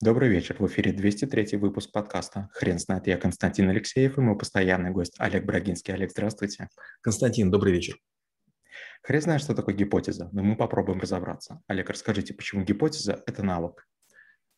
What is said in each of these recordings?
Добрый вечер. В эфире 203 выпуск подкаста «Хрен знает». Я Константин Алексеев и мой постоянный гость Олег Брагинский. Олег, здравствуйте. Константин, добрый вечер. Хрен знает, что такое гипотеза, но мы попробуем разобраться. Олег, расскажите, почему гипотеза – это навык?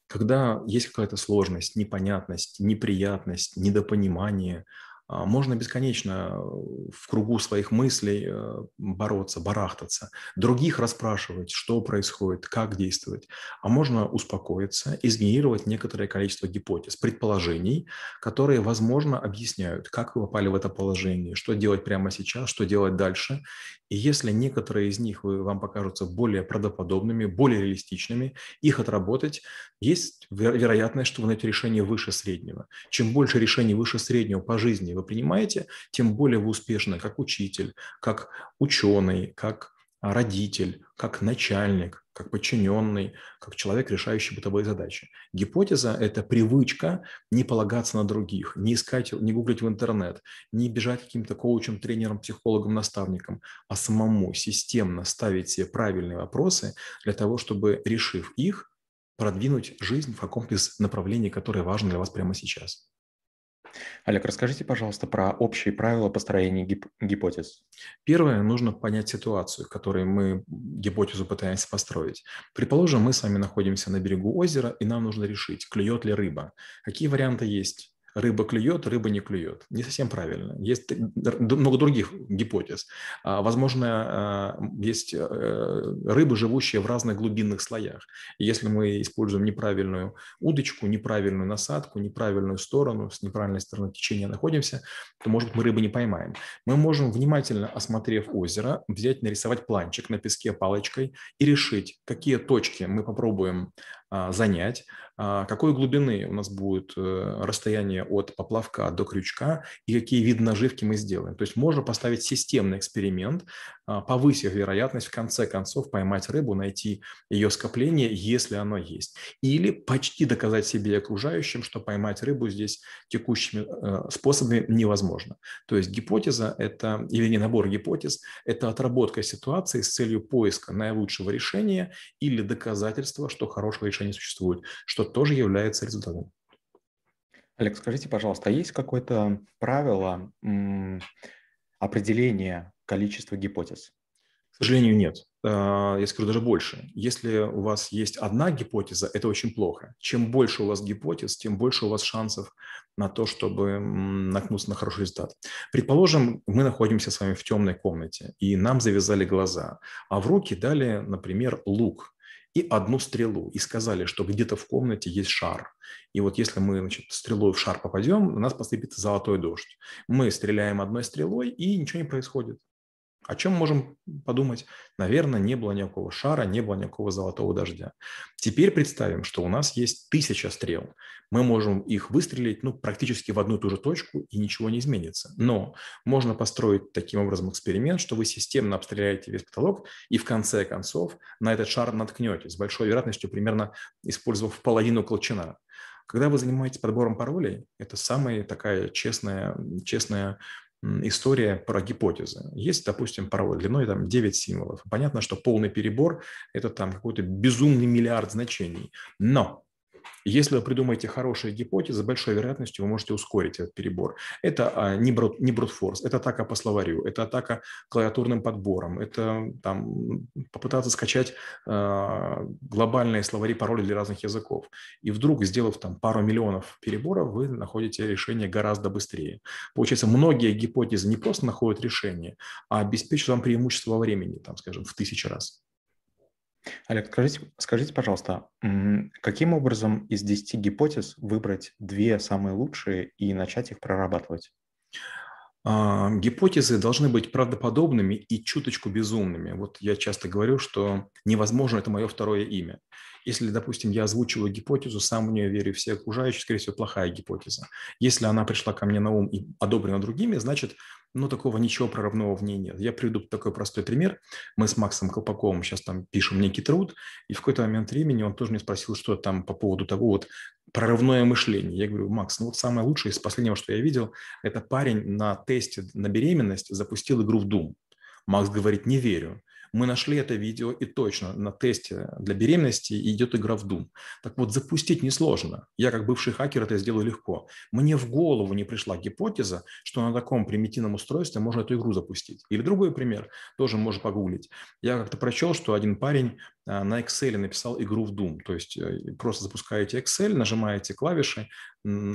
Когда есть какая-то сложность, непонятность, неприятность, недопонимание – можно бесконечно э, в кругу своих мыслей э, бороться, барахтаться, других расспрашивать, что происходит, как действовать. А можно успокоиться и сгенерировать некоторое количество гипотез, предположений, которые, возможно, объясняют, как вы попали в это положение, что делать прямо сейчас, что делать дальше. И если некоторые из них вам покажутся более правдоподобными, более реалистичными, их отработать, есть вероятность, что вы найдете решение выше среднего. Чем больше решений выше среднего по жизни вы принимаете, тем более вы успешны как учитель, как ученый, как родитель, как начальник, как подчиненный, как человек, решающий бытовые задачи. Гипотеза – это привычка не полагаться на других, не искать, не гуглить в интернет, не бежать каким-то коучем, тренером, психологом, наставником, а самому системно ставить себе правильные вопросы для того, чтобы, решив их, продвинуть жизнь в каком-то из направлений, которое важно для вас прямо сейчас. Олег, расскажите, пожалуйста, про общие правила построения гип- гипотез. Первое, нужно понять ситуацию, в которой мы гипотезу пытаемся построить. Предположим, мы с вами находимся на берегу озера, и нам нужно решить, клюет ли рыба. Какие варианты есть? Рыба клюет, рыба не клюет. Не совсем правильно. Есть много других гипотез. А, возможно, а, есть э, рыбы, живущие в разных глубинных слоях. если мы используем неправильную удочку, неправильную насадку, неправильную сторону, с неправильной стороны течения находимся, то, может быть, мы рыбы не поймаем. Мы можем, внимательно осмотрев озеро, взять, нарисовать планчик на песке палочкой и решить, какие точки мы попробуем а, занять, какой глубины у нас будет э, расстояние от поплавка до крючка и какие виды наживки мы сделаем. То есть можно поставить системный эксперимент, а, повысив вероятность в конце концов поймать рыбу, найти ее скопление, если оно есть. Или почти доказать себе и окружающим, что поймать рыбу здесь текущими э, способами невозможно. То есть гипотеза – это, или не набор гипотез, это отработка ситуации с целью поиска наилучшего решения или доказательства, что хорошего решения существует, что тоже является результатом. Олег, скажите, пожалуйста, а есть какое-то правило определения количества гипотез? К сожалению, нет. А, я скажу даже больше. Если у вас есть одна гипотеза, это очень плохо. Чем больше у вас гипотез, тем больше у вас шансов на то, чтобы наткнуться на хороший результат. Предположим, мы находимся с вами в темной комнате, и нам завязали глаза, а в руки дали, например, лук и одну стрелу, и сказали, что где-то в комнате есть шар. И вот если мы значит, стрелой в шар попадем, у нас посыпется золотой дождь. Мы стреляем одной стрелой, и ничего не происходит. О чем можем подумать? Наверное, не было никакого шара, не было никакого золотого дождя. Теперь представим, что у нас есть тысяча стрел. Мы можем их выстрелить ну, практически в одну и ту же точку, и ничего не изменится. Но можно построить таким образом эксперимент, что вы системно обстреляете весь потолок, и в конце концов на этот шар наткнетесь с большой вероятностью, примерно использовав половину колчана. Когда вы занимаетесь подбором паролей, это самая такая честная, честная история про гипотезы. Есть, допустим, пароль длиной там 9 символов. Понятно, что полный перебор – это там какой-то безумный миллиард значений. Но если вы придумаете хорошие гипотезы, большой вероятностью вы можете ускорить этот перебор. Это а, не, брут, не брутфорс, это атака по словарю, это атака клавиатурным подбором, это там, попытаться скачать э, глобальные словари паролей для разных языков. И вдруг, сделав там пару миллионов переборов, вы находите решение гораздо быстрее. Получается, многие гипотезы не просто находят решение, а обеспечивают вам преимущество во времени, там, скажем, в тысячи раз. Олег, скажите, скажите, пожалуйста, каким образом из 10 гипотез выбрать две самые лучшие и начать их прорабатывать? А, гипотезы должны быть правдоподобными и чуточку безумными. Вот я часто говорю, что невозможно – это мое второе имя. Если, допустим, я озвучиваю гипотезу, сам в нее верю, все окружающие, скорее всего, плохая гипотеза. Если она пришла ко мне на ум и одобрена другими, значит, ну, такого ничего прорывного в ней нет. Я приведу такой простой пример. Мы с Максом Колпаковым сейчас там пишем некий труд, и в какой-то момент времени он тоже мне спросил, что там по поводу того вот прорывное мышление. Я говорю, Макс, ну вот самое лучшее из последнего, что я видел, это парень на тесте на беременность запустил игру в Doom. Макс говорит, не верю. Мы нашли это видео, и точно на тесте для беременности идет игра в Doom. Так вот, запустить несложно. Я, как бывший хакер, это сделаю легко. Мне в голову не пришла гипотеза, что на таком примитивном устройстве можно эту игру запустить. Или другой пример, тоже можно погуглить. Я как-то прочел, что один парень на Excel написал игру в Doom. То есть э, просто запускаете Excel, нажимаете клавиши,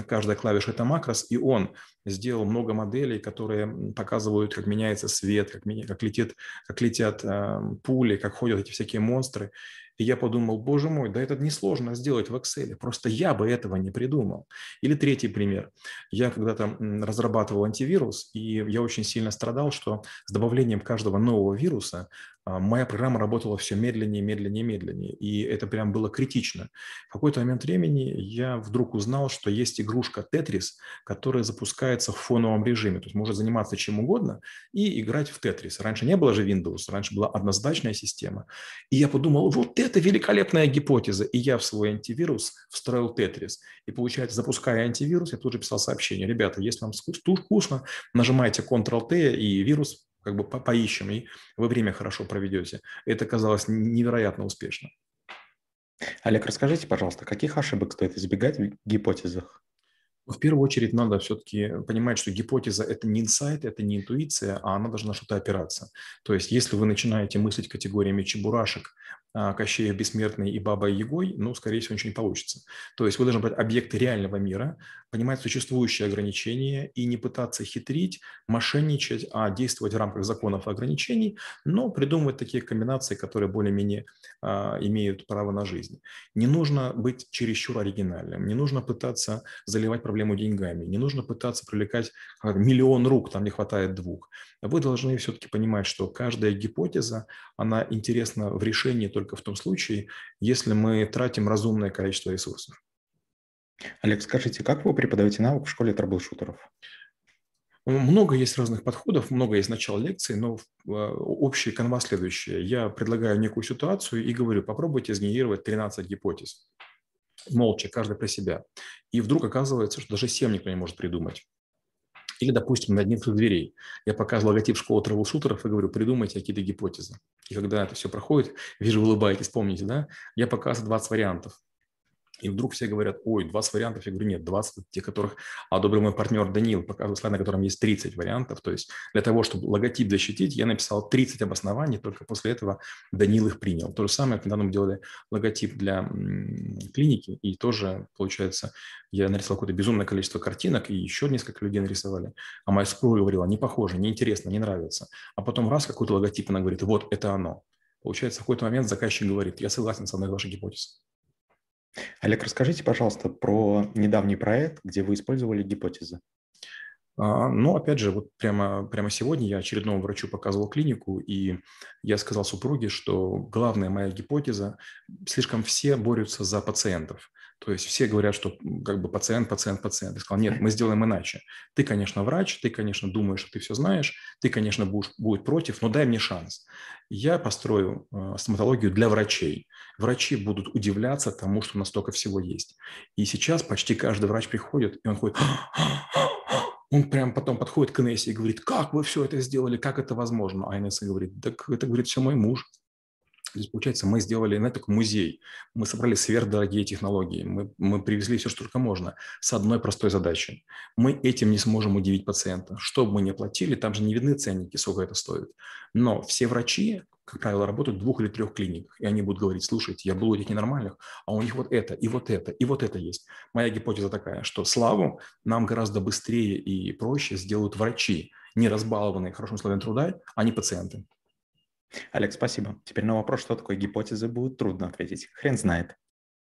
каждая клавиша – это макрос, и он сделал много моделей, которые показывают, как меняется свет, как, как, летит, как летят э, пули, как ходят эти всякие монстры. И я подумал, боже мой, да это несложно сделать в Excel, просто я бы этого не придумал. Или третий пример. Я когда-то разрабатывал антивирус, и я очень сильно страдал, что с добавлением каждого нового вируса а, моя программа работала все медленнее, медленнее, медленнее. И это прям было критично. В какой-то момент времени я вдруг узнал, что есть игрушка Tetris, которая запускается в фоновом режиме. То есть может заниматься чем угодно и играть в Tetris. Раньше не было же Windows, раньше была однозначная система. И я подумал, вот это великолепная гипотеза. И я в свой антивирус встроил Tetris. И получается, запуская антивирус, я тут же писал сообщение. Ребята, если вам вкусно, нажимайте Ctrl-T, и вирус как бы по поищем, и вы время хорошо проведете. Это казалось невероятно успешно. Олег, расскажите, пожалуйста, каких ошибок стоит избегать в гипотезах? В первую очередь надо все-таки понимать, что гипотеза – это не инсайт, это не интуиция, а она должна что-то опираться. То есть если вы начинаете мыслить категориями чебурашек, а, Кощеев Бессмертный и Баба Егой, ну, скорее всего, ничего не получится. То есть вы должны брать объекты реального мира, понимать существующие ограничения и не пытаться хитрить, мошенничать, а действовать в рамках законов и ограничений, но придумывать такие комбинации, которые более-менее а, имеют право на жизнь. Не нужно быть чересчур оригинальным, не нужно пытаться заливать проблему деньгами, не нужно пытаться привлекать миллион рук, там не хватает двух. Вы должны все-таки понимать, что каждая гипотеза, она интересна в решении только в том случае, если мы тратим разумное количество ресурсов. Олег, скажите, как вы преподаете навык в школе трэблшутеров? Много есть разных подходов, много есть начал лекции, но а, общий канва следующее. Я предлагаю некую ситуацию и говорю, попробуйте сгенерировать 13 гипотез. Молча, каждый про себя. И вдруг оказывается, что даже 7 никто не может придумать. Или, допустим, на одних дверей. Я показываю логотип школы трэвел-шутеров и говорю, придумайте какие-то гипотезы. И когда это все проходит, вижу, улыбаетесь, помните, да? Я показываю 20 вариантов. И вдруг все говорят, ой, 20 вариантов. Я говорю, нет, 20 те, которых одобрил мой партнер Данил, показываю слайд, на котором есть 30 вариантов. То есть для того, чтобы логотип защитить, я написал 30 обоснований, только после этого Данил их принял. То же самое, когда мы делали логотип для клиники, и тоже, получается, я нарисовал какое-то безумное количество картинок, и еще несколько людей нарисовали. А моя супруга говорила, не похоже, неинтересно, не нравится. А потом раз какой-то логотип, она говорит, вот это оно. Получается, в какой-то момент заказчик говорит, я согласен с одной из ваших гипотез. Олег, расскажите, пожалуйста, про недавний проект, где вы использовали гипотезы. А, ну, опять же, вот прямо, прямо сегодня я очередному врачу показывал клинику, и я сказал супруге, что главная моя гипотеза – слишком все борются за пациентов. То есть все говорят, что как бы пациент, пациент, пациент. Я сказал, нет, мы сделаем иначе. Ты, конечно, врач, ты, конечно, думаешь, что ты все знаешь, ты, конечно, будешь будет против, но дай мне шанс. Я построю э, стоматологию для врачей. Врачи будут удивляться тому, что настолько всего есть. И сейчас почти каждый врач приходит, и он ходит, он прям потом подходит к Инессе и говорит, как вы все это сделали, как это возможно? А Инесса говорит, так это, говорит, все мой муж. То есть, получается, мы сделали на такой музей. Мы собрали сверхдорогие технологии. Мы, мы привезли все, что только можно, с одной простой задачей. Мы этим не сможем удивить пациента. Что бы мы ни платили, там же не видны ценники, сколько это стоит. Но все врачи, как правило, работают в двух или трех клиниках. И они будут говорить, слушайте, я был у этих ненормальных, а у них вот это, и вот это, и вот это есть. Моя гипотеза такая, что славу нам гораздо быстрее и проще сделают врачи, не разбалованные хорошим условием труда, а не пациенты. Олег, спасибо. Теперь на вопрос, что такое гипотеза, будет трудно ответить. Хрен знает.